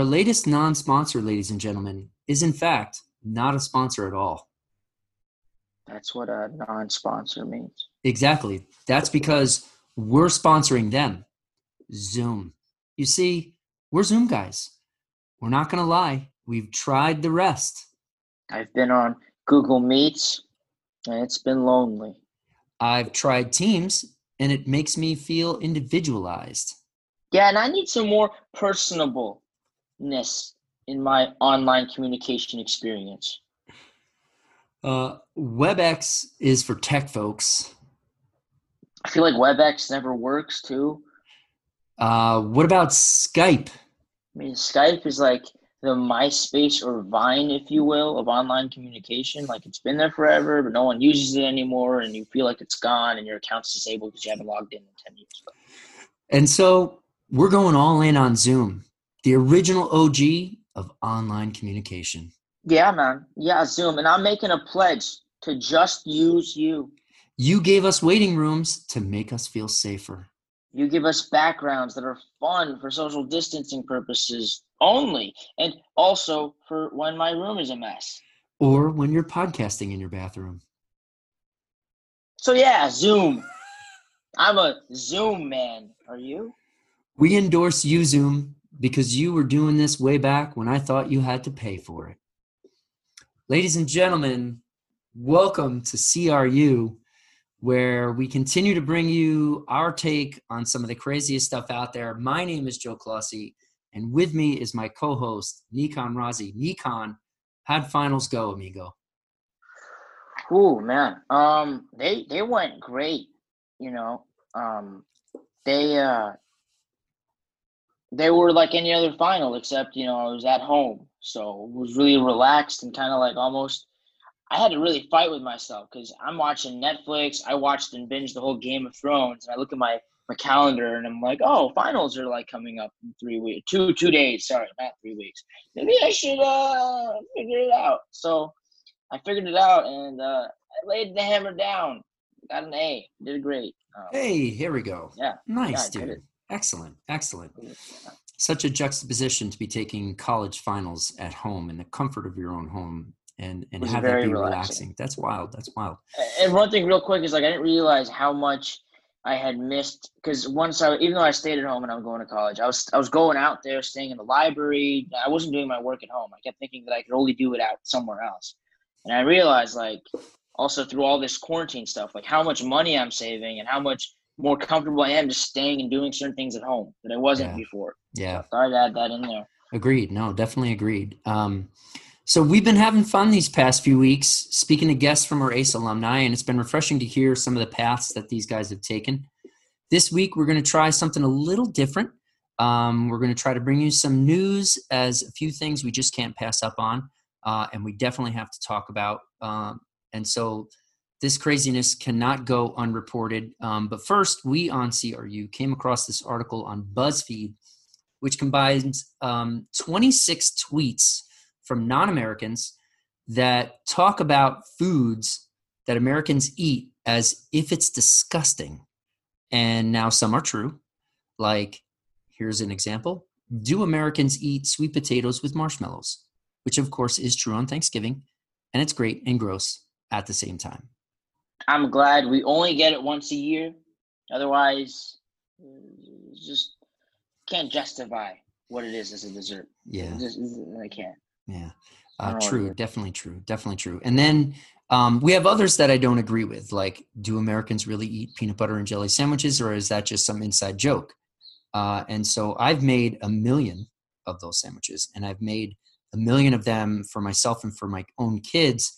Our latest non sponsor, ladies and gentlemen, is in fact not a sponsor at all. That's what a non sponsor means. Exactly. That's because we're sponsoring them. Zoom. You see, we're Zoom guys. We're not going to lie. We've tried the rest. I've been on Google Meets and it's been lonely. I've tried Teams and it makes me feel individualized. Yeah, and I need some more personableness in my online communication experience. Uh, WebEx is for tech folks. I feel like WebEx never works too. Uh, what about Skype? I mean, Skype is like the MySpace or Vine, if you will, of online communication. Like it's been there forever, but no one uses it anymore, and you feel like it's gone and your account's disabled because you haven't logged in in 10 years. And so we're going all in on Zoom, the original OG of online communication. Yeah, man. Yeah, Zoom. And I'm making a pledge to just use you. You gave us waiting rooms to make us feel safer. You give us backgrounds that are fun for social distancing purposes only, and also for when my room is a mess. Or when you're podcasting in your bathroom. So, yeah, Zoom. I'm a Zoom man. Are you? We endorse you, Zoom, because you were doing this way back when I thought you had to pay for it. Ladies and gentlemen, welcome to CRU where we continue to bring you our take on some of the craziest stuff out there. My name is Joe Clossie, and with me is my co-host Nikon Razi. Nikon, how'd finals go, amigo? Ooh, man, um, they they went great. You know, um, they uh, they were like any other final, except you know I was at home, so it was really relaxed and kind of like almost I had to really fight with myself because I'm watching Netflix. I watched and binged the whole Game of Thrones, and I look at my my calendar and I'm like, oh, finals are like coming up in three weeks, two two days. Sorry, not three weeks. Maybe I should uh figure it out. So I figured it out and uh, I laid the hammer down. Got an A. Did great. Um, hey, here we go. Yeah. Nice, yeah, dude. Excellent, excellent. Such a juxtaposition to be taking college finals at home in the comfort of your own home and and have that be relaxing. relaxing. That's wild. That's wild. And one thing, real quick, is like I didn't realize how much I had missed because once I, even though I stayed at home and I'm going to college, I was I was going out there, staying in the library. I wasn't doing my work at home. I kept thinking that I could only do it out somewhere else, and I realized like also through all this quarantine stuff, like how much money I'm saving and how much more comfortable I am just staying and doing certain things at home that I wasn't yeah. before. Yeah, so I'd add that in there. Agreed. No, definitely agreed. Um, so we've been having fun these past few weeks, speaking to guests from our ACE alumni, and it's been refreshing to hear some of the paths that these guys have taken. This week, we're going to try something a little different. Um, we're going to try to bring you some news as a few things we just can't pass up on, uh, and we definitely have to talk about. Um, and so this craziness cannot go unreported. Um, but first, we on CRU came across this article on BuzzFeed, which combines um, 26 tweets from non Americans that talk about foods that Americans eat as if it's disgusting. And now some are true. Like, here's an example Do Americans eat sweet potatoes with marshmallows? Which, of course, is true on Thanksgiving. And it's great and gross at the same time. I'm glad we only get it once a year. Otherwise, just can't justify what it is as a dessert. Yeah. Just, I can't. Yeah. Uh, true. Definitely true. Definitely true. And then um, we have others that I don't agree with. Like, do Americans really eat peanut butter and jelly sandwiches, or is that just some inside joke? Uh, and so I've made a million of those sandwiches, and I've made a million of them for myself and for my own kids.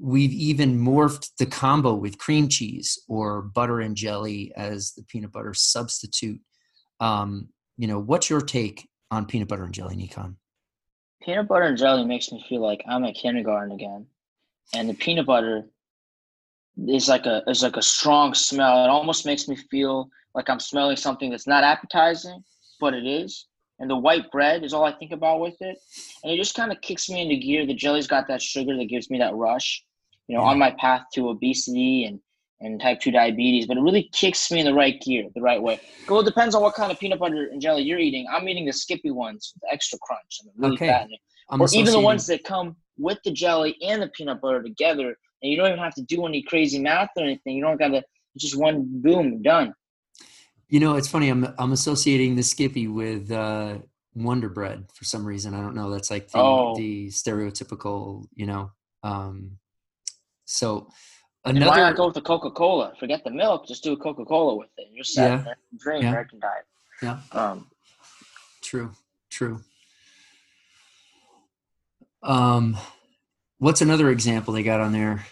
We've even morphed the combo with cream cheese or butter and jelly as the peanut butter substitute. Um, you know, what's your take on peanut butter and jelly, Nikon? peanut butter and jelly makes me feel like I'm at kindergarten again, and the peanut butter is like a is like a strong smell. It almost makes me feel like I'm smelling something that's not appetizing, but it is. And the white bread is all I think about with it, and it just kind of kicks me into gear. The jelly's got that sugar that gives me that rush, you know, yeah. on my path to obesity and and type 2 diabetes, but it really kicks me in the right gear, the right way. Well, it depends on what kind of peanut butter and jelly you're eating. I'm eating the Skippy ones, with the extra crunch, and really Okay. fattening. I'm Or even the ones that come with the jelly and the peanut butter together, and you don't even have to do any crazy math or anything. You don't got to, just one boom, done. You know, it's funny. I'm I'm associating the Skippy with uh, Wonder Bread for some reason. I don't know. That's like the, Oh. the stereotypical, you know. Um, so And why another not go with the Coca Cola? Forget the milk, just do a Coca Cola with it. You're set. Yeah. Dream, Yeah. American diet. Yeah. Um, true, true. Um, what's another example they got on there?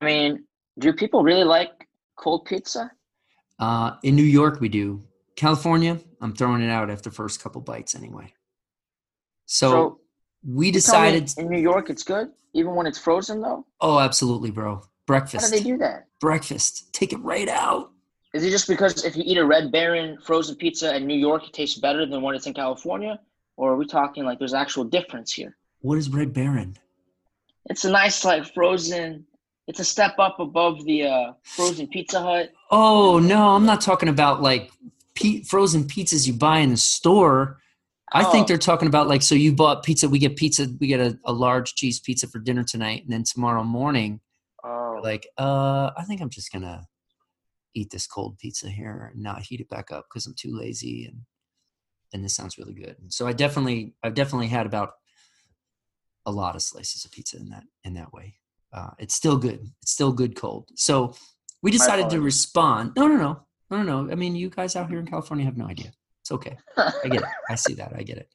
I mean, do people really like cold pizza? Uh, in New York, we do. California, I'm throwing it out after first couple bites anyway. So, So we you tell me decided. in New York it's good, even when it's frozen though. Oh, absolutely, bro. Breakfast. How do they do that? Breakfast. Take it right out. Is it just because if you eat a Red Baron frozen pizza in New York, it tastes better than when it's in California? Or are we talking like there's actual difference here? What is Red Baron? It's a nice like frozen. It's a step up above the uh, frozen Pizza Hut. Oh no, I'm not talking about like pe- frozen pizzas you buy in the store. I think Oh. they're talking about like so you bought pizza. We get pizza. We get a, a large cheese pizza for dinner tonight, and then tomorrow morning, Oh, like, uh, I think I'm just gonna eat this cold pizza here and not heat it back up because I'm too lazy, and and this sounds really good. So I definitely, I've definitely had about a lot of slices of pizza in that in that way. Uh, it's still good. It's still good cold. So we decided to respond. No, no, no, no, no, no. I mean, you guys out here in California have no idea. It's okay. I get it. I see that. I get it.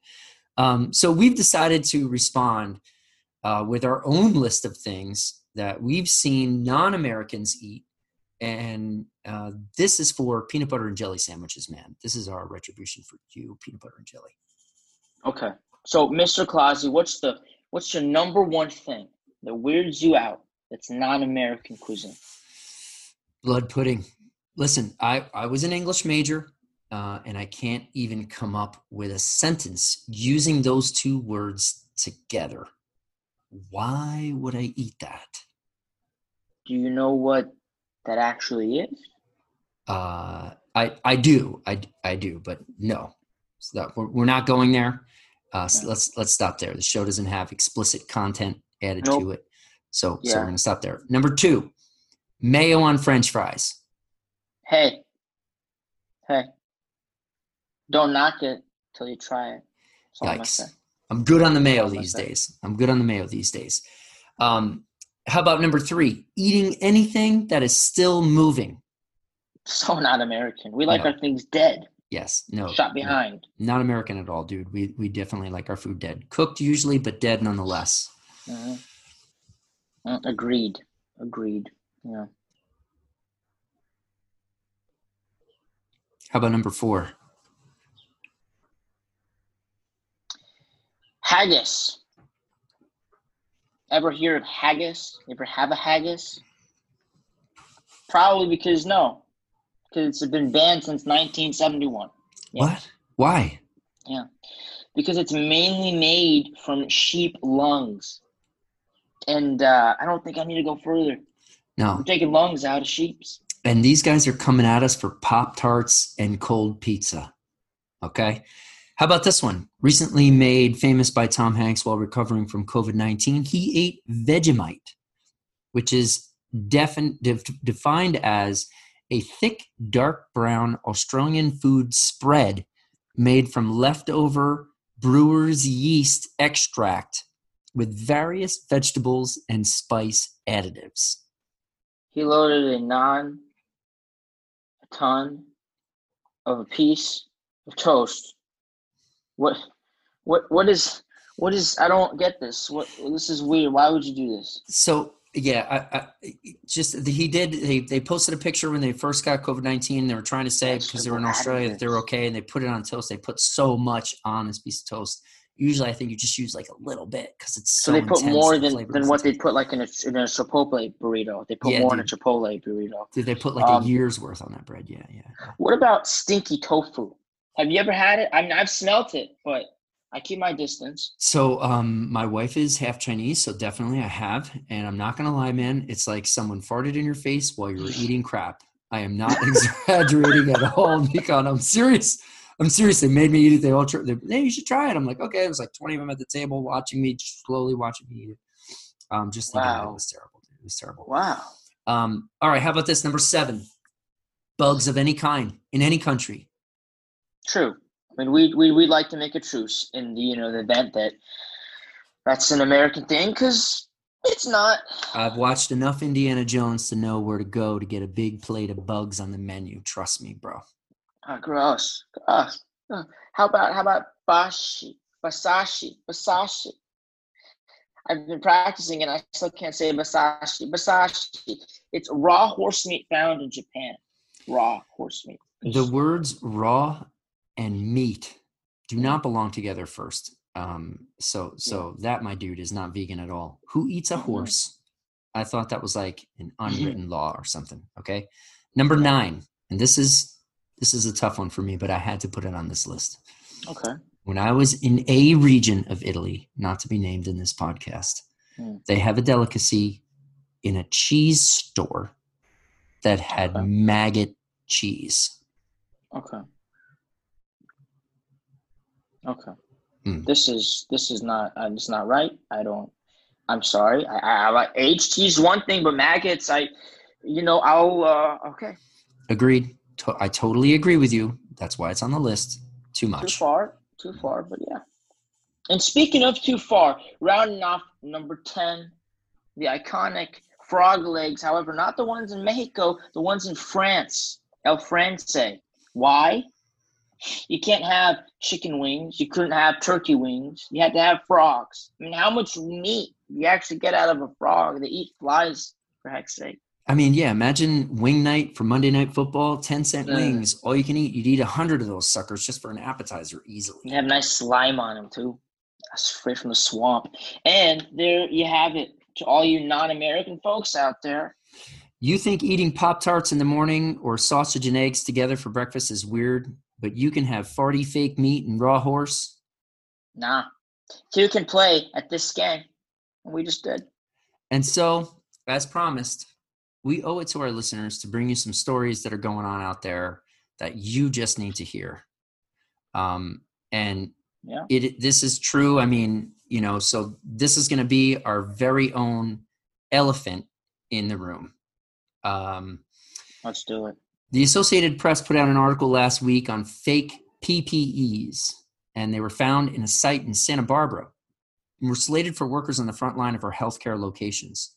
Um, so we've decided to respond uh, with our own list of things that we've seen non-Americans eat, and uh, this is for peanut butter and jelly sandwiches. Man, this is our retribution for you, peanut butter and jelly. okay. So, Mr. Clausy, what's the what's your number one thing that weirds you out that's non-American cuisine? Blood pudding. Listen, I, I was an English major, uh, and I can't even come up with a sentence using those two words together. Why would I eat that? Do you know what that actually is? Uh, I I do I I do, but no, so that, we're, we're not going there. Uh, so let's let's stop there. The show doesn't have explicit content added Nope. to it, so so we're gonna stop there. Number two, mayo on French fries. Hey, hey, don't knock it till you try it. Yikes! I'm good on the mayo these days. I'm good on the mayo these days. Um, how about number three? Eating anything that is still moving. So not American. We like No. our things dead, Yes. No. shot no. behind. Not American at all, dude. We we definitely like our food dead, cooked usually, but dead nonetheless. Mhm. Mm, agreed. Agreed. Yeah. How about number four? Haggis. Ever hear of haggis? Ever have a haggis? Probably because no, because it's been banned since 1971. Yeah. What? Why? Yeah, because it's mainly made from sheep lungs, and uh, I don't think I need to go further. No. I'm taking lungs out of sheep's. And these guys are coming at us for Pop Tarts and cold pizza. Okay. How about this one? Recently made famous by Tom Hanks while recovering from COVID 19, he ate Vegemite, which is defin- def- defined as a thick, dark brown Australian food spread made from leftover brewer's yeast extract with various vegetables and spice additives. He loaded a non, a ton of a piece of toast. What, what, what is, what is? I don't get this. What this is weird. Why would you do this? So yeah, I, I just he did. They they posted a picture when they first got COVID nineteen. They were trying to say because they were in Australia that they were okay, and they put it on toast. They put so much on this piece of toast. Usually, I think you just use like a little bit because it's So, so. they put more than than what they put like in a in a Chipotle burrito. They put Yeah, more in a. Chipotle burrito. Did they put like um, a year's worth on that bread? Yeah, yeah. What about stinky tofu? Have you ever had it? I mean, I've smelt it, but I keep my distance. So, um, my wife is half Chinese, so definitely I have. And I'm not gonna lie, man, it's like someone farted in your face while you were eating crap. I am not exaggerating at all, Nikon. I'm serious. I'm serious. They made me eat it. They all tried. Hey, you should try it. I'm like, okay. It was like 20 of them at the table watching me, just slowly watching me eat it. Um, just thinking wow. it was terrible. It was terrible. Wow. Um, all right. How about this? Number seven bugs of any kind in any country. True. I mean, we we we'd like to make a truce in the you know the event that that's an American thing because it's not. I've watched enough Indiana Jones to know where to go to get a big plate of bugs on the menu. Trust me, bro. Oh, gross. Gross. Uh, how about how about bashi, basashi, basashi? I've been practicing and I still can't say basashi. Basashi. It's raw horse meat found in Japan. Raw horse meat. The words raw and meat do not belong together first. Um, so so yeah. that my dude is not vegan at all. Who eats a mm-hmm. horse? I thought that was like an mm-hmm. unwritten law or something. Okay. Number nine, and this is this is a tough one for me, but I had to put it on this list. Okay. When I was in a region of Italy, not to be named in this podcast, mm. they have a delicacy in a cheese store that had okay. maggot cheese. Okay. Okay. Mm. This is this is not uh, it's not right. I don't. I'm sorry. I, I, I like HT one thing, but maggots. I, you know, I'll. Uh, okay. Agreed. To- I totally agree with you. That's why it's on the list. Too much. Too far. Too far. But yeah. And speaking of too far, rounding off number ten, the iconic frog legs. However, not the ones in Mexico. The ones in France. El France. Why? You can't have chicken wings. You couldn't have turkey wings. You had to have frogs. I mean, how much meat you actually get out of a frog? They eat flies, for heck's sake. I mean, yeah, imagine wing night for Monday Night Football, 10 cent uh, wings, all you can eat. You'd eat a 100 of those suckers just for an appetizer easily. You have nice slime on them, too. That's Straight from the swamp. And there you have it to all you non American folks out there. You think eating Pop Tarts in the morning or sausage and eggs together for breakfast is weird? But you can have farty fake meat and raw horse. Nah, two can play at this game. We just did. And so, as promised, we owe it to our listeners to bring you some stories that are going on out there that you just need to hear. Um, and yeah. it this is true. I mean, you know, so this is going to be our very own elephant in the room. Um, Let's do it. The Associated Press put out an article last week on fake PPEs, and they were found in a site in Santa Barbara and were slated for workers on the front line of our healthcare locations.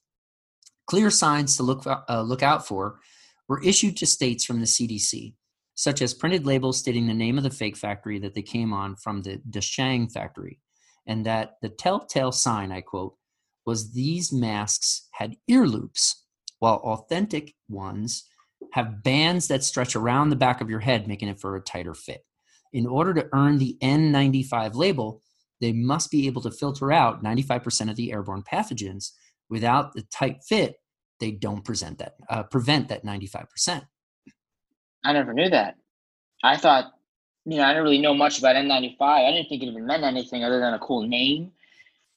Clear signs to look, uh, look out for were issued to states from the CDC, such as printed labels stating the name of the fake factory that they came on from the Dasheng factory, and that the telltale sign, I quote, was these masks had ear loops, while authentic ones have bands that stretch around the back of your head, making it for a tighter fit. In order to earn the N95 label, they must be able to filter out 95% of the airborne pathogens. Without the tight fit, they don't present that, uh, prevent that 95%. I never knew that. I thought, you know, I didn't really know much about N95. I didn't think it even meant anything other than a cool name.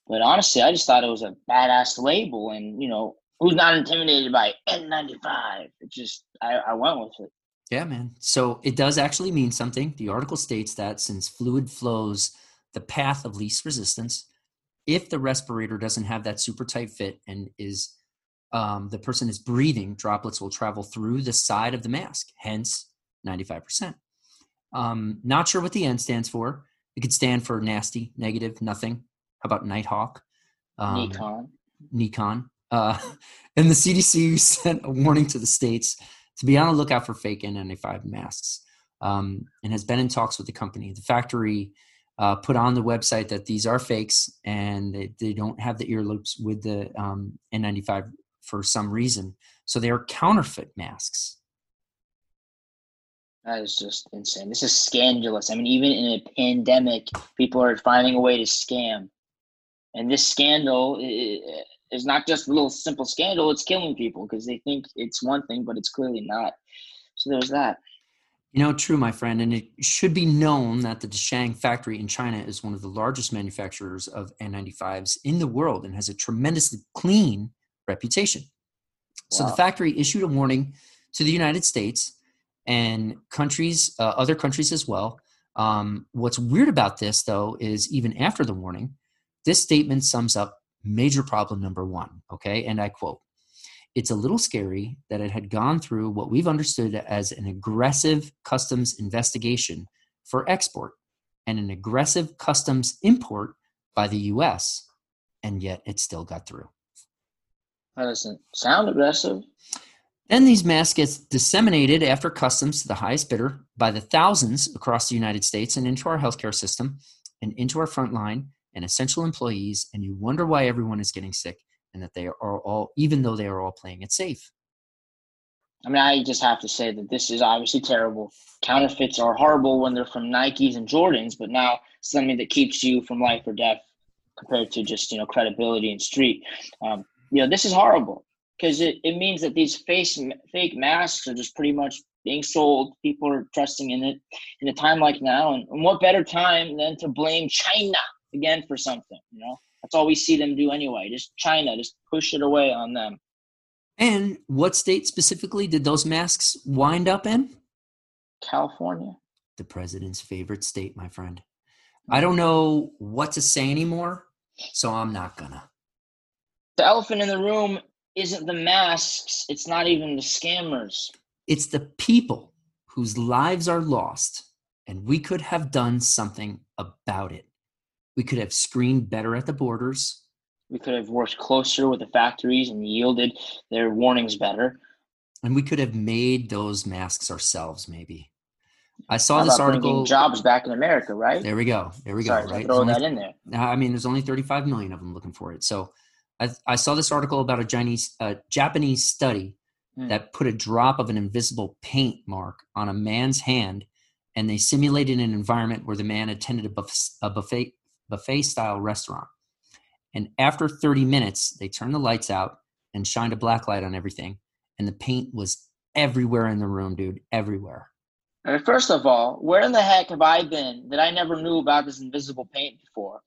But honestly, I just thought it was a badass label. And, you know, who's not intimidated by N95? It just, I, I went with it. Yeah, man. So it does actually mean something. The article states that since fluid flows the path of least resistance, if the respirator doesn't have that super tight fit and is um, the person is breathing, droplets will travel through the side of the mask, hence 95%. Um, not sure what the N stands for. It could stand for nasty, negative, nothing. How about Nighthawk? Um, Nikon. Nikon. Uh, and the CDC sent a warning to the states to be on the lookout for fake N95 masks um, and has been in talks with the company. The factory uh, put on the website that these are fakes and they, they don't have the ear loops with the um, N95 for some reason. So they are counterfeit masks. That is just insane. This is scandalous. I mean, even in a pandemic, people are finding a way to scam. And this scandal it's not just a little simple scandal, it's killing people because they think it's one thing, but it's clearly not. So there's that. You know, true, my friend. And it should be known that the Dasheng factory in China is one of the largest manufacturers of N95s in the world and has a tremendously clean reputation. So Wow. the factory issued a warning to the United States and countries, uh, other countries as well. Um, what's weird about this, though, is even after the warning, this statement sums up major problem number one. Okay, and I quote It's a little scary that it had gone through what we've understood as an aggressive customs investigation for export and an aggressive customs import by the US, and yet it still got through. That doesn't sound aggressive. Then these masks get disseminated after customs to the highest bidder by the thousands across the United States and into our healthcare system and into our frontline and essential employees. And you wonder why everyone is getting sick and that they are all, even though they are all playing it safe. I mean, I just have to say that this is obviously terrible. Counterfeits are horrible when they're from Nikes and Jordans, but now something that keeps you from life or death compared to just you know credibility and street. Um, you know, this is horrible because it, it means that these face fake masks are just pretty much being sold. People are trusting in it in a time like now, and, and what better time than to blame China again for something? You know, that's all we see them do anyway. Just China, just push it away on them. And what state specifically did those masks wind up in? California. The president's favorite state, my friend. Hmm. I don't know what to say anymore, so I'm not gonna. the elephant in the room isn't the masks it's not even the scammers It's the people whose lives are lost, and we could have done something about it. We could have screened better at the borders. we could have worked closer with the factories and yielded their warnings better And we could have made those masks ourselves, maybe. I saw this article. jobs back in america right There we go. There we go. sorry to right. throw Only- that in there I mean, there's only 35 million of them looking for it. So I, I saw this article about a Chinese, uh, Japanese study Hmm. that put a drop of an invisible paint mark on a man's hand, and they simulated an environment where the man attended a, buff- a buffet buffet style restaurant. And after 30 minutes, they turned the lights out and shined a black light on everything, and the paint was everywhere in the room, dude, everywhere. Uh, first of all where in the heck have i been that i never knew about this invisible paint before?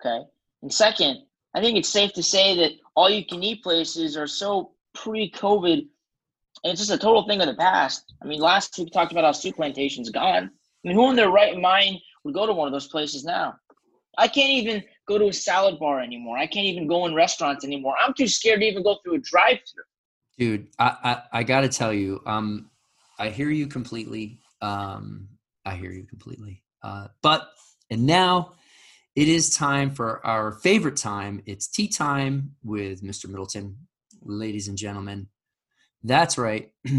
Okay. And second i think it's safe to say that all you can eat places are so pre-covid and it's just a total thing of the past. I mean last week we talked about how Souplantation's gone. I mean who in their right mind would go to one of those places now i can't even go to a salad bar anymore. I can't even go in restaurants anymore. I'm too scared to even go through a drive-through dude i i, I gotta tell you um i hear you completely. Um i hear you completely. Uh but and now it is time for our favorite time. It's tea time with mr middleton ladies and gentlemen. That's right.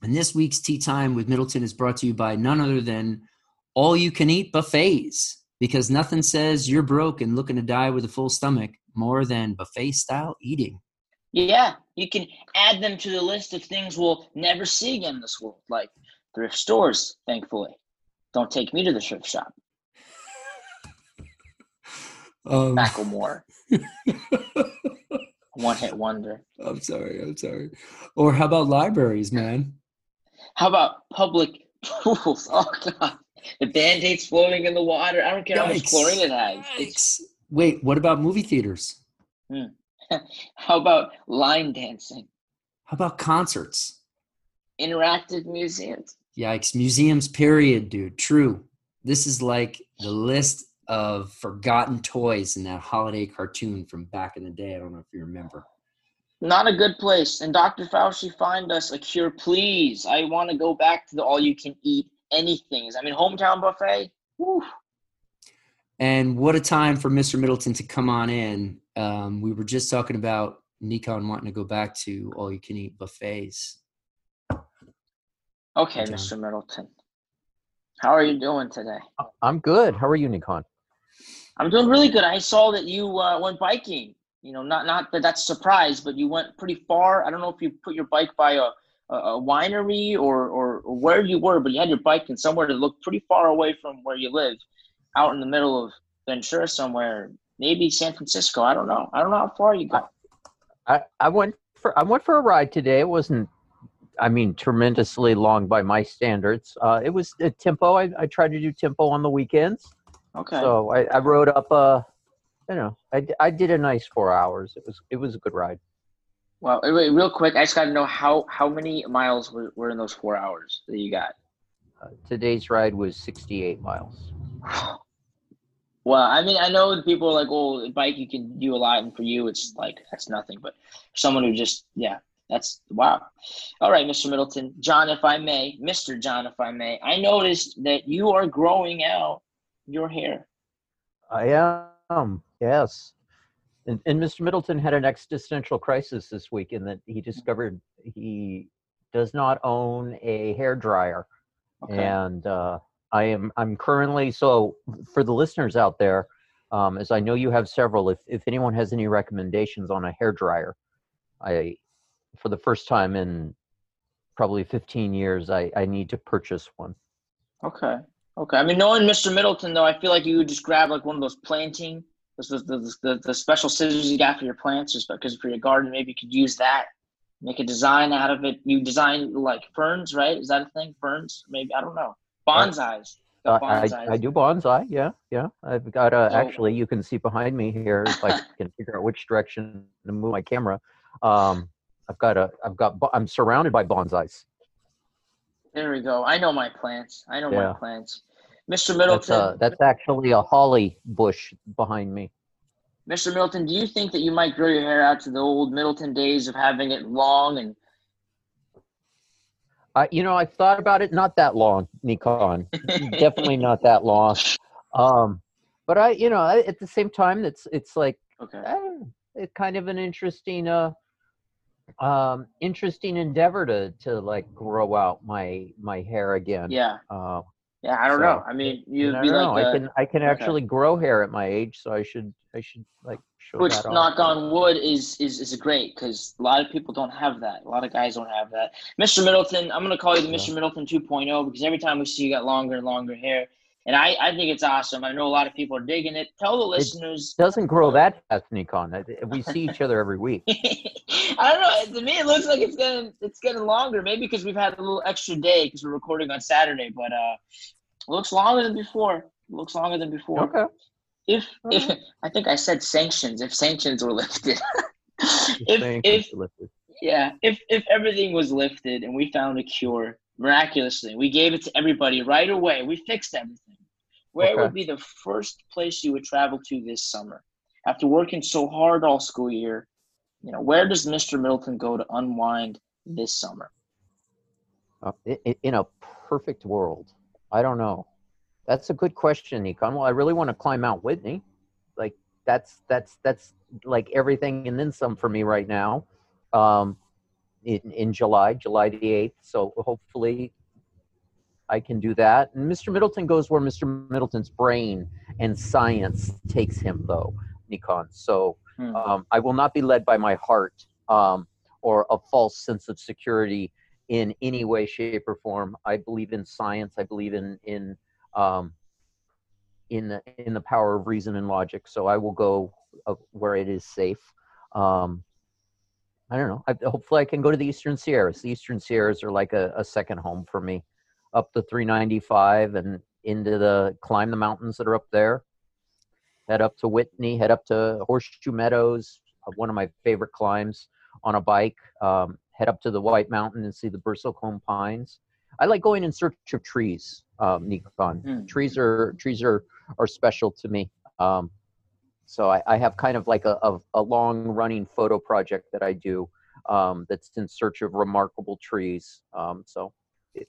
And this week's tea time with middleton is brought to you by none other than all you can eat buffets because nothing says you're broke and looking to die with a full stomach more than buffet style eating Yeah, you can add them to the list of things we'll never see again in this world, like thrift stores, thankfully. Don't take me to the thrift shop. um, Macklemore. One hit wonder. I'm sorry. I'm sorry. Or how about libraries, man? How about public pools? Oh, God. The band aids floating in the water. I don't care how much chlorine it has. It's, Yikes. Wait, what about movie theaters? Hmm. how about line dancing? How about concerts? Interactive museums? Yikes. Museums, period, dude. True. This is like the list of forgotten toys in that holiday cartoon from back in the day. I don't know if you remember. Not a good place. And Dr. Fauci, find us a cure, please. I want to go back to the all you can eat anything. I mean, hometown buffet. Woo. And what a time for Mr. Middleton to come on in. Um, we were just talking about Nikon wanting to go back to all you can eat buffets. Okay, Good Mr. Middleton. How are you doing today? I'm good. How are you, Nikon? I'm doing really good. I saw that you uh, went biking. You know, not not that that's a surprise, but you went pretty far. I don't know if you put your bike by a, a, a winery or, or, or where you were, but you had your bike in somewhere that looked pretty far away from where you live, out in the middle of Ventura somewhere, maybe San Francisco. I don't know. I don't know how far you go. I, I went for I went for a ride today. It wasn't I mean, tremendously long by my standards. Uh, it was a tempo. I, I tried to do tempo on the weekends. Okay. So I, I rode up. Uh, you know, I, I did a nice four hours. It was it was a good ride. Well, wait, real quick, I just got to know how how many miles were, were in those four hours that you got. Uh, today's ride was 68 miles. Well, I mean, I know people are like, "Well, a bike you can do a lot," and for you, it's like that's nothing. But for someone who just, yeah, that's wow. All right, Mr. Middleton, John, if I may, Mr. John, if I may, I noticed that you are growing out your hair. I am, yes. And, and Mr. Middleton had an existential crisis this week in that he discovered he does not own a hair dryer. Okay. and uh, I am I'm currently so for the listeners out there, um, as I know you have several. If if anyone has any recommendations on a hair dryer, I for the first time in probably 15 years, I I need to purchase one. Okay. Okay. I mean, knowing Mr. Middleton, though, I feel like you would just grab like one of those planting, those, those, the, the, the special scissors you got for your plants, just because for your garden, maybe you could use that. Make a design out of it. You design like ferns, right? Is that a thing? Ferns? Maybe I don't know. Bonsais. Uh, I. I do bonsai, yeah, yeah. I've got uh, So- actually you can see behind me here if I can figure out which direction to move my camera. Um, I've got a I've got I'm surrounded by bonsais. There we go. I know my plants. I know Yeah. my plants. Mr. That's Middleton, uh, that's actually a holly bush behind me. Mr. Middleton, do you think that you might grow your hair out to the old Middleton days of having it long and Uh, you know, I've thought about it. Not that long, Nikon. Definitely not that long. Um, but I, you know, I- at the same time, it's it's like Okay. it's kind of an interesting, uh, um, interesting endeavor to to like grow out my my hair again. Yeah. Uh, Yeah. I don't So, know. I mean, you'd I be like, I uh, can I can okay. actually grow hair at my age, so I should I should like show which knock on wood is is is great because a lot of people don't have that. A lot of guys don't have that. Mr. Middleton, I'm gonna call you the Yeah. Mr. Middleton 2.0 because every time we see you got longer and longer hair, and I I think it's awesome. I know a lot of people are digging it. Tell the listeners. It doesn't grow that fast, Nikon. We see each other every week. I don't know. To me, it looks like it's getting it's getting longer. Maybe because we've had a little extra day because we're recording on Saturday, but uh, it looks longer than before. It looks longer than before. Okay. If if I think I said sanctions, if sanctions were lifted. if if Felicity. yeah, if if everything was lifted and we found a cure miraculously, we gave it to everybody right away. We fixed everything. Where Okay. would be the first place you would travel to this summer after working so hard all school year? You know, where does Mr. Middleton go to unwind this summer? Uh, i- i- in a perfect world, I don't know. That's a good question, Nikon. Well, I really want to climb Mount Whitney. Like that's that's that's like everything and then some for me right now. Um, in in July, July the eighth. So hopefully, I can do that. And Mr. Middleton goes where Mr. Middleton's brain and science takes him, though, Nikon. So Hmm. um, I will not be led by my heart um, or a false sense of security in any way, shape, or form. I believe in science. I believe in in um, in the in the power of reason and logic. So I will go uh, where it is safe. Um, I don't know. I, hopefully, I can go to the Eastern Sierras. The Eastern Sierras are like a, a second home for me. Up the 395 and into the climb the mountains that are up there. Head up to Whitney. Head up to Horseshoe Meadows. uh, One of my favorite climbs on a bike. Um, head up to the White Mountain and see the bristlecone pines. I like going in search of trees, um, Nikon. Hmm. Trees are trees are are special to me. Um, so I, I have kind of like a, a, a long running photo project that I do um, that's in search of remarkable trees. Um, so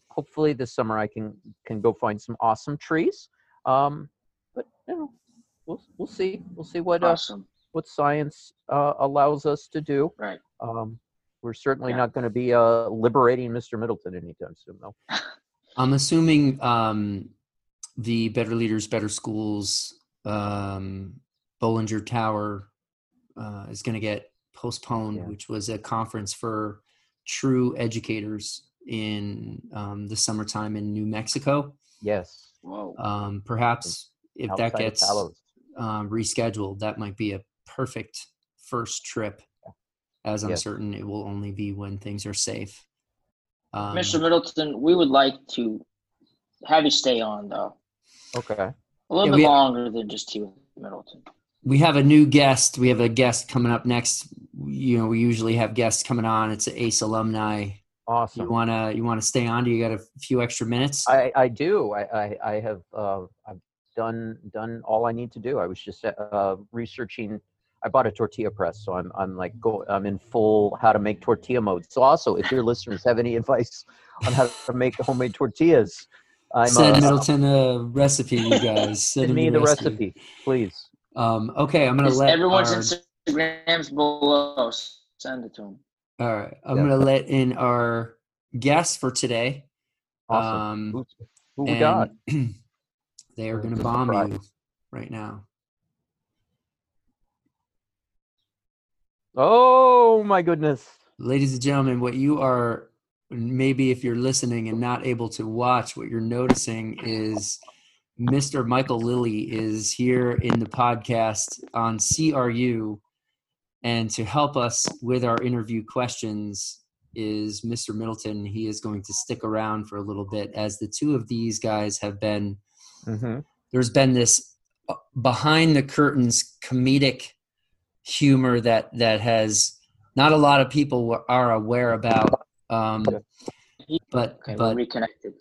hopefully this summer I can can go find some awesome trees. Um, but you know, we'll we'll see. We'll see what uh, what science uh, allows us to do. Right. Um, we're certainly Yeah. not going to be uh, liberating Mr. Middleton anytime soon, though. I'm assuming um, the Better Leaders, Better Schools, um, Bollinger Tower uh, is going to get postponed, Yeah. which was a conference for true educators in um, the summertime in New Mexico. Yes. Whoa. Um, perhaps if that outside of gets um, rescheduled, that might be a perfect first trip, as I'm Yes. certain it will only be when things are safe. Um, Mr. Middleton, we would like to have you stay on though. Okay. A little Yeah, bit we- longer than just you, Middleton. we have a new guest. We have a guest coming up next. You know, we usually have guests coming on. It's an Ace alumni. You wanna you wanna stay on? Do you got a few extra minutes? I, I do. I, I, I have uh, I've done done all I need to do. I was just uh, researching. I bought a tortilla press, so I'm I'm like go I'm in full how to make tortilla mode. So also, if your listeners have any advice on how to make homemade tortillas, I'm Send uh, Middleton a recipe, you guys. Send send him me the recipe, please. Um, okay, I'm gonna Is let everyone's our, Instagrams below. Send it to them. All right. I'm Yeah. gonna let in our guest for today. Awesome. Um, Who's- Who we got? they are gonna bomb surprise? you right now. Oh my goodness! ladies and gentlemen, what you are maybe if you're listening and not able to watch, what you're noticing is Mr. Michael Lilly is here in the podcast on CRU. And to help us with our interview questions is Mr. Middleton. He is going to stick around for a little bit as the two of these guys have been hmm there's been this uh, behind the curtains comedic humor that that has not a lot of people are aware about um but Okay, but reconnected.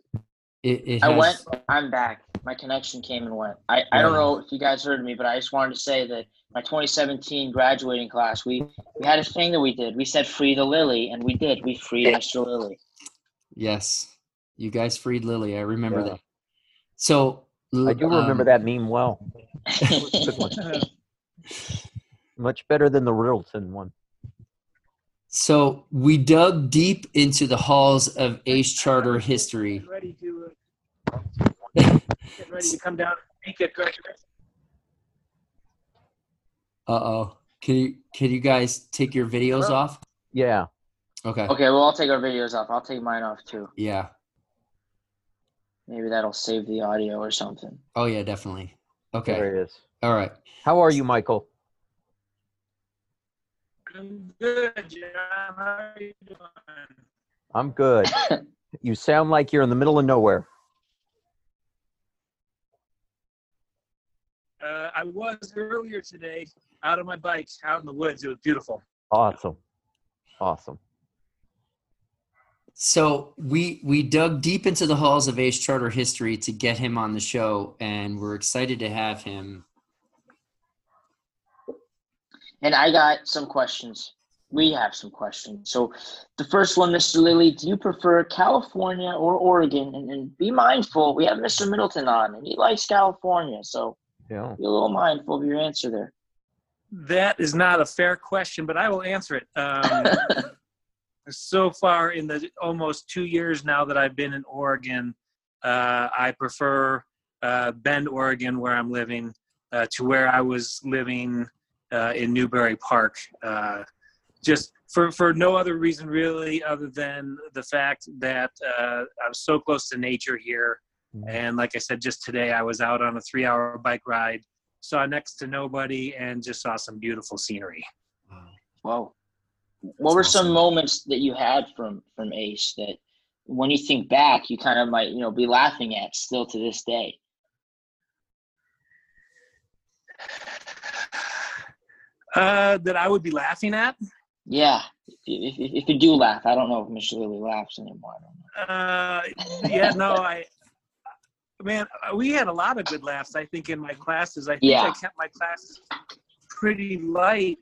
it, it I has, went. I'm back. My connection came and went. I, I don't know if you guys heard me, but I just wanted to say that my 2017 graduating class, we we had a thing that we did. We said free the Lily, and we did. We freed Mr. Lily. yes you guys freed lily i remember Yeah. that so I do remember um, that meme well. Much better than the Riddleton one. so we dug deep into the halls of ace charter history Get ready to uh, get ready to come down and speak at graduation. Uh-oh can you can you guys take your videos Hello? off Yeah. okay okay, well, I'll take our videos off. I'll take mine off too. yeah Maybe that'll save the audio or something. oh yeah definitely okay There it is. all right How are you, Michael? I'm good, John. How are you doing? I'm good. you sound like you're in the middle of nowhere. Uh, I was earlier today out on my bike, out in the woods. It was beautiful. Awesome. Awesome. So we we dug deep into the halls of Ace Charter history to get him on the show, and we're excited to have him. And I got some questions. We have some questions. So, the first one, Mr. Lilly, do you prefer California or Oregon? And, and be mindful, we have Mr. Middleton on, and he likes California. So, Yeah. be a little mindful of your answer there. That is not a fair question, but I will answer it. Um, so far, in the almost two years now that I've been in Oregon, uh, I prefer uh, Bend, Oregon, where I'm living, uh, to where I was living uh, in Newbury Park. Uh, just for, for no other reason, really, other than the fact that uh, I'm so close to nature here. And like I said, just today, I was out on a three hour bike ride, saw next to nobody, and just saw some beautiful scenery. Whoa. What were some moments that you had from from Ace that when you think back, you kind of might, you know, be laughing at still to this day? Uh, that I would be laughing at? Yeah. If, if, if you do laugh, I don't know if Mr. Lilly laughs anymore. I don't know. Uh, yeah, no, I, man, uh, we had a lot of good laughs. I think in my classes, I think Yeah. I kept my classes pretty light,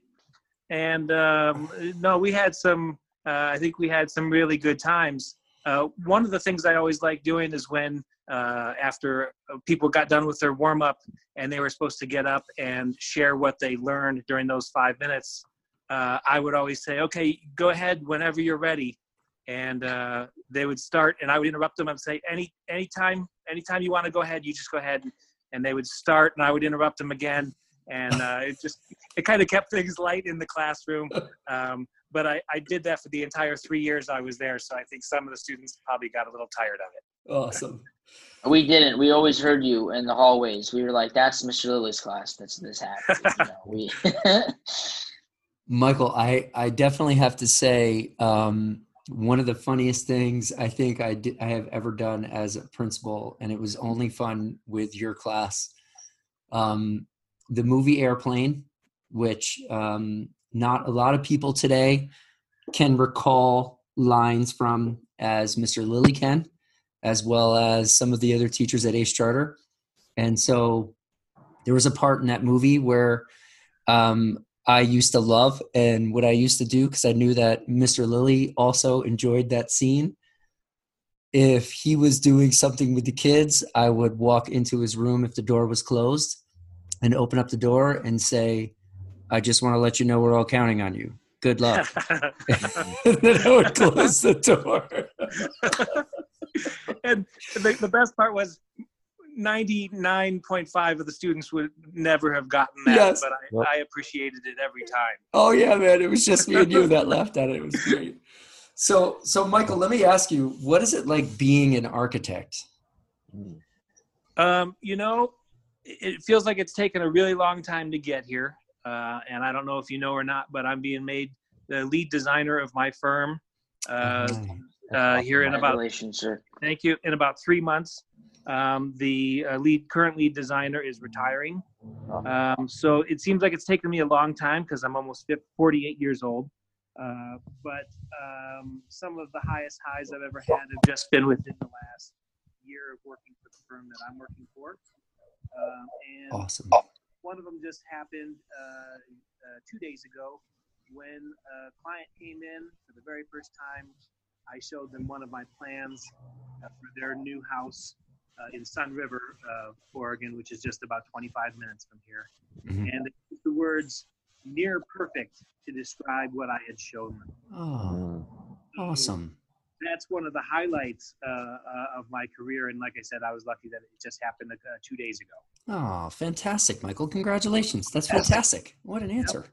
and um, no, we had some. Uh, I think we had some really good times. Uh, one of the things I always like doing is when uh, after people got done with their warm up and they were supposed to get up and share what they learned during those five minutes. Uh, I would always say, "Okay, go ahead whenever you're ready." and uh, they would start and i would interrupt them and say any anytime anytime you want to go ahead you just go ahead and they would start and i would interrupt them again and uh, it just it kind of kept things light in the classroom um, but I, I did that for the entire three years i was there so i think some of the students probably got a little tired of it Awesome. We didn't. We always heard you in the hallways. We were like, "That's Mr. Lilly's class. That's this happened." you know, we Michael, I, I definitely have to say, um, one of the funniest things I think I did, I have ever done as a principal, and it was only fun with your class. Um, the movie Airplane, which um, not a lot of people today can recall lines from as Mr. Lilly can, as well as some of the other teachers at Ace Charter. And so there was a part in that movie where um, I used to love and what I used to do because I knew that Mr. Lilly also enjoyed that scene. If he was doing something with the kids, I would walk into his room if the door was closed and open up the door and say, I just want to let you know we're all counting on you. Good luck. and then I would close the door. and the, the best part was 99.5 of the students would never have gotten that, Yes. but I, I appreciated it every time. Oh yeah, man! It was just me and you that laughed at it. It was great. So, so Michael, let me ask you, what is it like being an architect? Um, you know, it it feels like it's taken a really long time to get here. Uh, and I don't know if you know or not, but I'm being made the lead designer of my firm uh, uh, here in about sir. Thank you. In about three months, um, the uh, lead current lead designer is retiring. Um, so it seems like it's taken me a long time because I'm almost 50, 48 years old. Uh, but um, some of the highest highs I've ever had have just been within the last year of working for the firm that I'm working for. Um, and Awesome. one of them just happened uh, uh, two days ago when a client came in for the very first time. I showed them one of my plans uh, for their new house in Sunriver, uh, Oregon, which is just about 25 minutes from here. Mhm. And they used the words near perfect to describe what I had shown them. Oh, So awesome. That's one of the highlights uh, uh, of my career. And like I said, I was lucky that it just happened uh, two days ago. Oh, fantastic, Michael! Congratulations. That's fantastic. What an answer.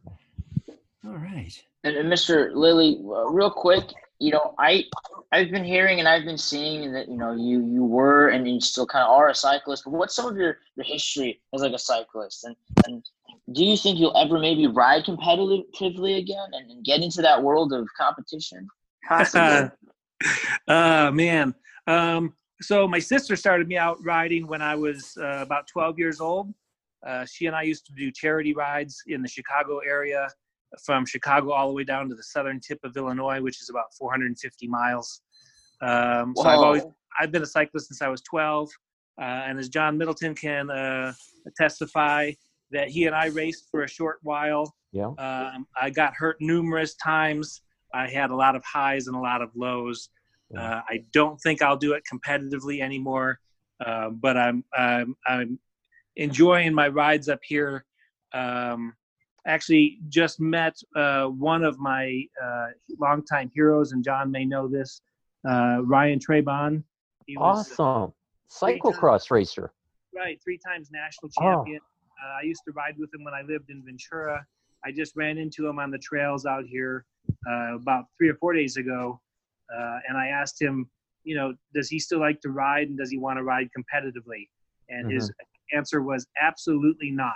All right. And, and Mr. Lilly, uh, real quick, you know, I I've been hearing and I've been seeing that you know you you were and you still kind of are a cyclist. But what's some of your your history as like a cyclist? And and do you think you'll ever maybe ride competitively again and, and get into that world of competition? Possibly. uh, man. Um, so my sister started me out riding when I was uh, about 12 years old. Uh, she and I used to do charity rides in the Chicago area, from Chicago all the way down to the southern tip of Illinois, which is about 450 miles. Um, so I've always I've been a cyclist since I was 12, uh, and as John Middleton can uh, testify, that he and I raced for a short while. Yeah. Um, I got hurt numerous times. I had a lot of highs and a lot of lows. Yeah. Uh, I don't think I'll do it competitively anymore, uh, but I'm, I'm I'm enjoying my rides up here. Um, actually, just met uh, one of my uh, longtime heroes, and John may know this, uh, Ryan Trebon. He was Awesome. Cyclocross racer. right three times national Oh. champion. Uh, I used to ride with him when I lived in Ventura. I just ran into him on the trails out here uh, about three or four days ago, uh, and I asked him, you know, does he still like to ride and does he want to ride competitively? And his answer was absolutely not.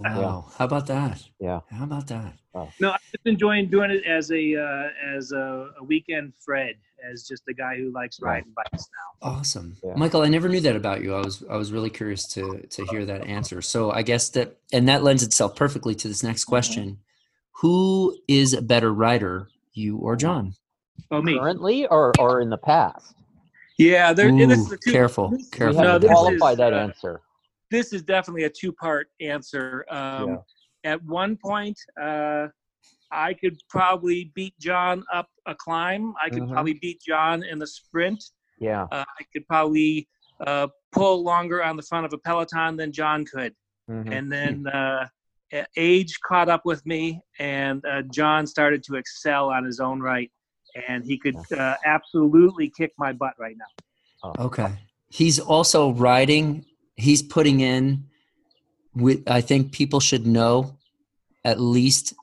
Wow. How about that? Yeah. How about that? No, I'm just enjoying doing it as a uh, as a, a weekend Fred, as just a guy who likes Right. riding bikes now. Awesome. Yeah. Michael, I never knew that about you. I was I was really curious to to hear that answer. So I guess that and that lends itself perfectly to this next question. Who is a better rider, you or John? Oh, me. Currently or, or in the past? Yeah, there. Ooh, this is a two, careful, this- careful. have No, to this qualify is, that uh, answer. This is definitely a two-part answer. Um, At one point, uh, I could probably beat John up a climb. I could Mhm. probably beat John in the sprint. Yeah. Uh, I could probably uh, pull longer on the front of a peloton than John could. Mhm. And then uh, age caught up with me, and uh, John started to excel on his own right, and he could uh, absolutely kick my butt right now. Okay. He's also riding, he's putting in with I think people should know at least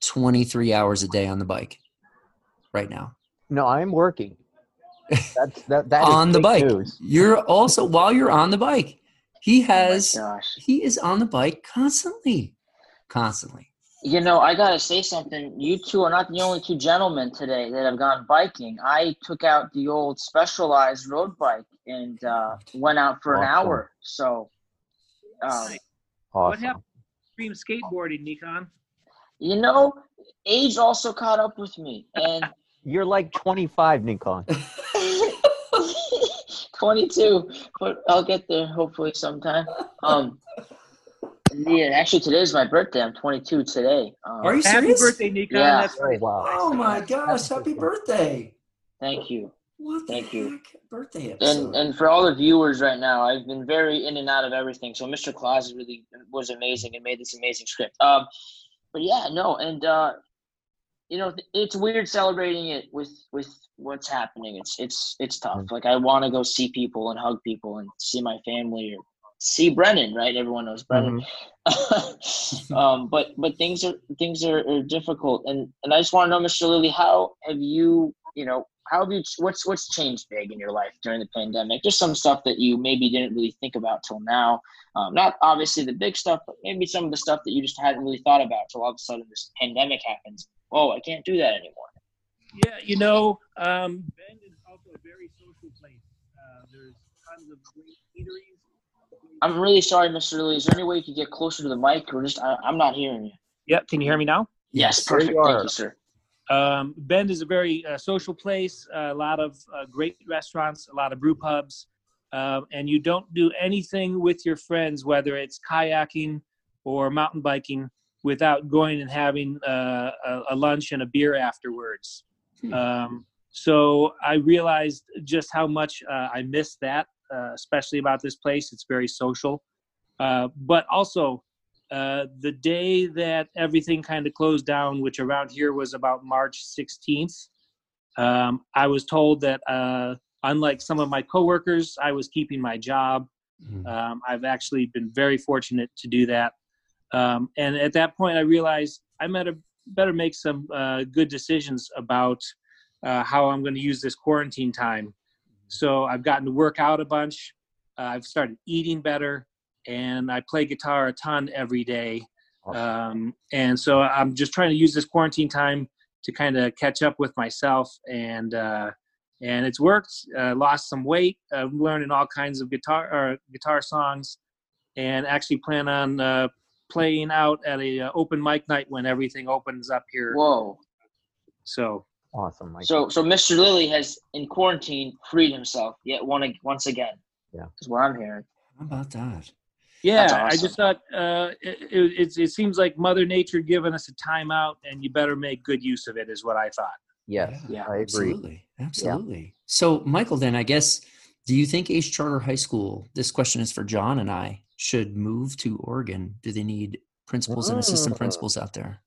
23 hours a day on the bike right now. No, I'm working. That's that. That is on the bike. news. You're also while you're on the bike. He Oh has gosh. he is on the bike constantly. Constantly. You know, I gotta say something. You two are not the only two gentlemen today that have gone biking. I took out the old specialized road bike and uh, went out for an hour. So, um, Awesome. What happened? Extreme skateboarding, Nikon. you know, age also caught up with me, and You're like 25, Nikon. 22, but I'll get there hopefully sometime. Um, yeah, actually, today is my birthday. I'm 22 today. Um, Are you Happy serious? birthday, Nikon. Yeah. That's Oh, wow. Oh my gosh! Happy birthday! Thank you. What the Thank you. heck? Birthday episode. And and for all the viewers right now, I've been very in and out of everything. So Mr. Claus really was amazing and made this amazing script. Um, but yeah, no, and uh, you know, it's weird celebrating it with with what's happening. It's it's it's tough. Like I want to go see people and hug people and see my family or see Brennan. Right? Everyone knows Brennan. um, but but things are things are, are difficult, and and I just want to know, Mr. Lilly, how have you you know how have you what's what's changed big in your life during the pandemic? Just some stuff that you maybe didn't really think about till now. Um, not obviously the big stuff, but maybe some of the stuff that you just hadn't really thought about till all of a sudden this pandemic happens. Oh, I can't do that anymore. Yeah, you know, um, Bend is also a very social place. Uh, there's tons of great eateries. I'm really sorry, Mr. Lilly. Is there any way you could get closer to the mic, or just I, I'm not hearing you? Yep, can you hear me now? Yes, there you perfect. Thank you, sir. Um, Bend is a very uh, social place. a lot of uh, great restaurants, a lot of brew pubs, um, and you don't do anything with your friends, whether it's kayaking or mountain biking, without going and having uh, a, a lunch and a beer afterwards. Hmm. Um, so I realized just how much uh, I missed that, uh, especially about this place. It's very social, uh, but also uh, the day that everything kind of closed down, which around here was about March 16th, um, I was told that uh, unlike some of my coworkers, I was keeping my job. Mhm. Um, I've actually been very fortunate to do that. Um, and at that point, I realized I better, better make some uh, good decisions about uh, how I'm going to use this quarantine time. So I've gotten to work out a bunch. Uh, I've started eating better, and I play guitar a ton every day. Um, and so I'm just trying to use this quarantine time to kind of catch up with myself, and uh, and it's worked. Uh, lost some weight, uh, learning all kinds of guitar or guitar songs, and actually plan on uh, playing out at a uh, open mic night when everything opens up here. Whoa. So Awesome, Mike. So so Mr. Lilly has in quarantine freed himself yet one once again. Yeah. Is what I'm hearing. How about that? Yeah, That's I just thought uh, it, it, it, it seems like Mother Nature giving us a timeout, and you better make good use of it. Is what I thought. yes, Yeah, I agree. Absolutely. Absolutely. So, Michael, then I guess, do you think Ace Charter High School, this question is for John and I, should move to Oregon? Do they need principals and assistant principals out there?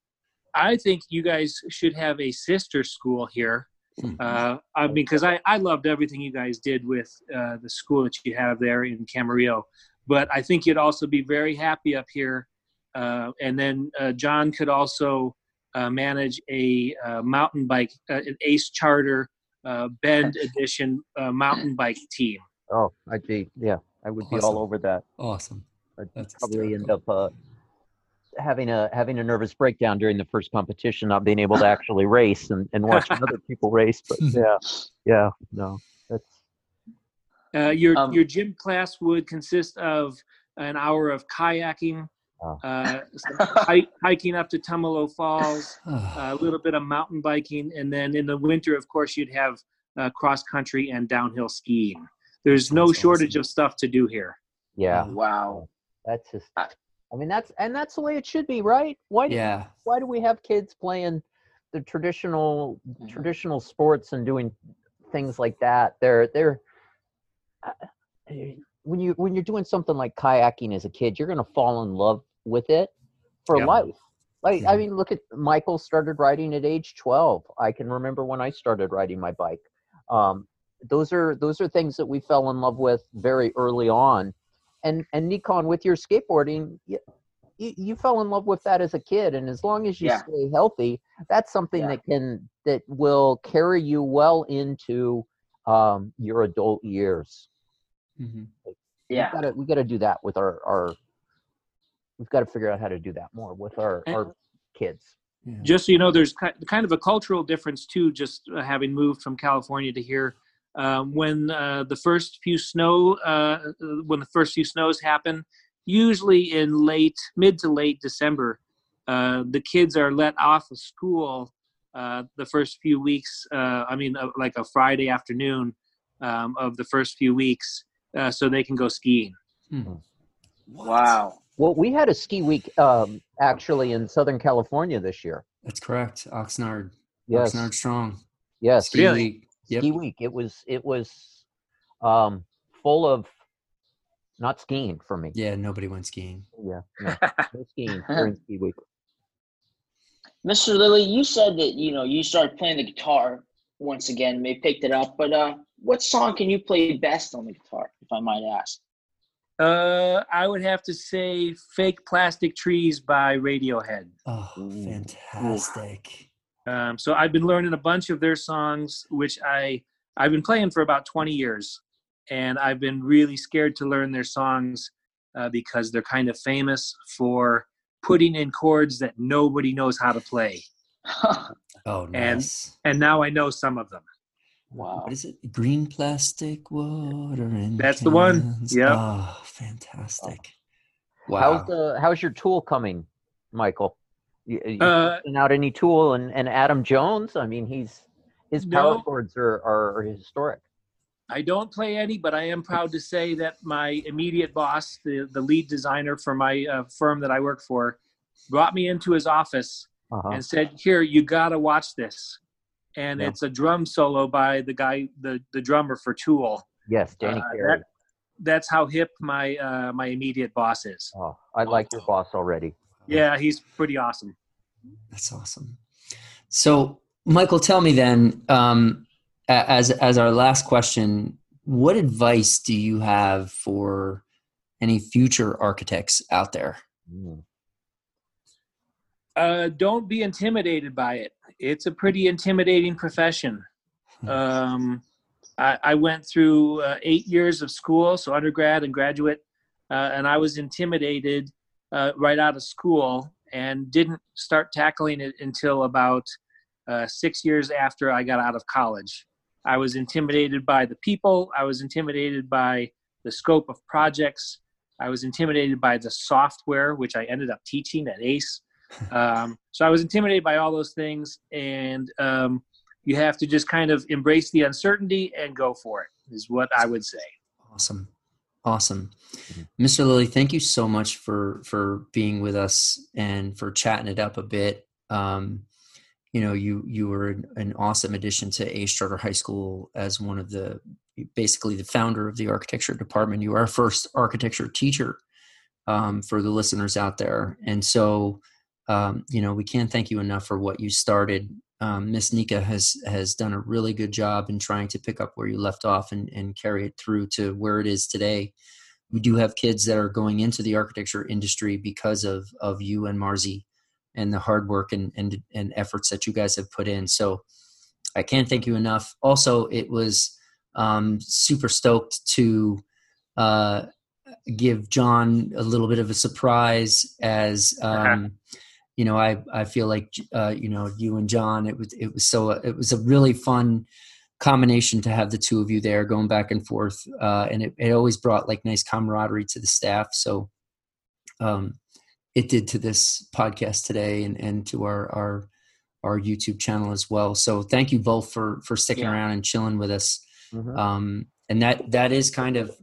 I think you guys should have a sister school here. Hmm. Uh, I mean, because I, I loved everything you guys did with uh, the school that you have there in Camarillo. But I think you'd also be very happy up here. Uh, and then uh, John could also uh, manage a uh, mountain bike, uh, an Ace Charter uh, Bend Edition uh, mountain bike team. Oh, I'd be yeah, I would be all over that. Awesome. I'd That's probably end up uh, having a having a nervous breakdown during the first competition, not being able to actually race and, and watching other people race. But yeah, yeah, no, Uh, your Um, your gym class would consist of an hour of kayaking, Oh. uh, hi- hiking up to Tumalo Falls, a little bit of mountain biking, and then in the winter, of course, you'd have uh, cross country and downhill skiing. There's no Sounds shortage awesome. of stuff to do here. yeah, Wow. that's just. I- I mean, that's and that's the way it should be, right? Why do yeah. why do we have kids playing the traditional Mhm. traditional sports and doing things like that? They're they're uh, when you when you're doing something like kayaking as a kid, you're gonna fall in love with it for Yeah. life. Like I Mhm. mean, look at Michael started riding at age 12. I can remember when I started riding my bike. Um, those are those are things that we fell in love with very early on. And and Nikon with your skateboarding, you, you, you fell in love with that as a kid, and as long as you Yeah. stay healthy, that's something Yeah. that can that will carry you well into um, your adult years. Mhm. Yeah. We gotta we gotta do that with our our. We've got to figure out how to do that more with our And- our kids. Yeah. just so you know, there's kind of a cultural difference too. Just uh, having moved from California to here, um, when uh, the first few snow, uh, when the first few snows happen, usually in late, mid to late December, uh, the kids are let off of school uh, the first few weeks. Uh, I mean, uh, like a Friday afternoon um, of the first few weeks, uh, so they can go skiing. Wow. Well, we had a ski week um, actually in Southern California this year. That's correct. Oxnard. Yes, Oxnard strong. yes, Ski Really? week. Yep. ski week. It was it was um, full of not skiing for me. Yeah, nobody went skiing. Yeah, no, no skiing during ski week. Mr. Lilly, you said that you know you started playing the guitar once again. They picked it up, but uh, what song can you play best on the guitar, if I might ask? Uh, I would have to say "Fake Plastic Trees" by Radiohead. Oh, fantastic. Um, so I've been learning a bunch of their songs, which I I've been playing for about 20 years, and I've been really scared to learn their songs uh, because they're kind of famous for putting in chords that nobody knows how to play. Oh, And- And now I know some of them. Wow. What is it? Green plastic water in That's the one. Yeah. Oh, fantastic. Wow. How's the how's your tool coming, Michael? You, you Uh, testing out any tool and, and Adam Jones? I mean, he's his power No. chords are, are, are historic. I don't play any, but I am proud to say that my immediate boss, the, the lead designer for my uh, firm that I work for, brought me into his office Uh-huh. and said, "Here, you got to watch this." And Yeah. it's a drum solo by the guy, the the drummer for Tool. Yes, Danny uh, Carey. That's how hip my uh, my immediate boss is. Oh, I like your boss already. Yeah, he's pretty awesome. That's awesome. So, Michael, tell me then, um, as as our last question, what advice do you have for any future architects out there? Mm. Uh, don't be intimidated by it. It's a pretty intimidating profession. Um, I, I went through uh, eight years of school, so undergrad and graduate, uh, and I was intimidated uh, right out of school and didn't start tackling it until about uh, six years after I got out of college. I was intimidated by the people, I was intimidated by the scope of projects, I was intimidated by the software, which I ended up teaching at ACE. Um, so I was intimidated by all those things, and um, you have to just kind of embrace the uncertainty and go for it is what i would say Awesome. Awesome. Mr. Lilly, thank you so much for for being with us and for chatting it up a bit. Um, you know, you you were an, an awesome addition to Ace Charter High School as one of the basically the founder of the architecture department. You were our first architecture teacher um, for the listeners out there, and so um, you know we can't thank you enough for what you started. Um, Miss Nika has has done a really good job in trying to pick up where you left off and, and carry it through to where it is today. We do have kids that are going into the architecture industry because of of you and Marzi and the hard work and, and and efforts that you guys have put in. So I can't thank you enough. Also, it was um, super stoked to uh, give John a little bit of a surprise as um, you know I I feel like uh, you know you and John it was it was so it was a really fun combination to have the two of you there going back and forth uh, and it, it always brought like nice camaraderie to the staff so um, it did to this podcast today and, and to our, our our YouTube channel as well. So thank you both for for sticking Yeah. around and chilling with us. Mhm. Um, and that that is kind of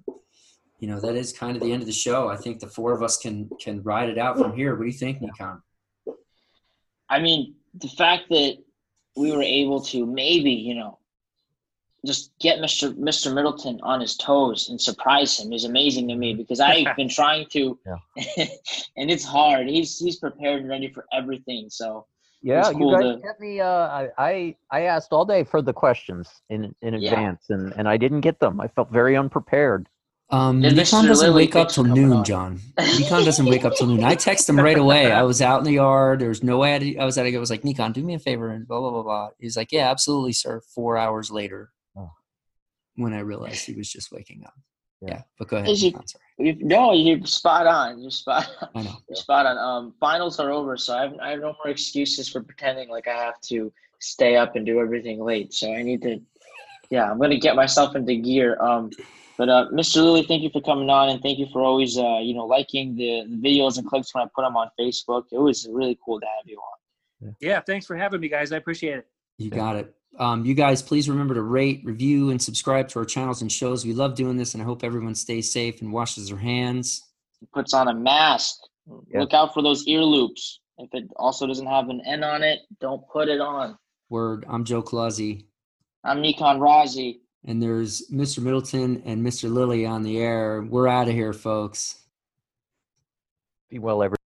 you know that is kind of the end of the show. I think the four of us can can ride it out from here. What do you think, Nikon? I mean, the fact that we were able to maybe, you know, just get Mr. Mr. Middleton on his toes and surprise him is amazing to me because I've been trying to, and it's hard. He's he's prepared and ready for everything. So Yeah, It's cool you guys to- get me. Uh, I, I asked all day for the questions in in Yeah. advance, and and I didn't get them. I felt very unprepared. Um, Nikon doesn't wake up till noon, on. John. Nikon doesn't wake up till noon. I text him right away. I was out in the yard. There's no way I, I was at it. I was like, Nikon, do me a favor and blah blah blah blah. He's like, Yeah, absolutely, sir. Four hours later, Oh. when I realized he was just waking up. Yeah, but go ahead. Is it- You- No, you're spot on. You're spot on. I know. You're spot on. Um, finals are over, so I have, I have no more excuses for pretending like I have to stay up and do everything late. So I need to, yeah, I'm gonna get myself into gear. Um, but uh, Mr. Lilly, thank you for coming on, and thank you for always, uh, you know, liking the, the videos and clips when I put them on Facebook. It was really cool to have you on. Yeah, thanks for having me, guys. I appreciate it. You got it. Um, you guys, please remember to rate, review, and subscribe to our channels and shows. We love doing this, and I hope everyone stays safe and washes their hands. Puts on a mask. Yeah. Look out for those ear loops. If it also doesn't have an N on it, don't put it on. Word. I'm Joe Clausy, I'm Nikon Razi. And there's Mr. Middleton and Mr. Lilly on the air. We're out of here, folks. Be well, everyone.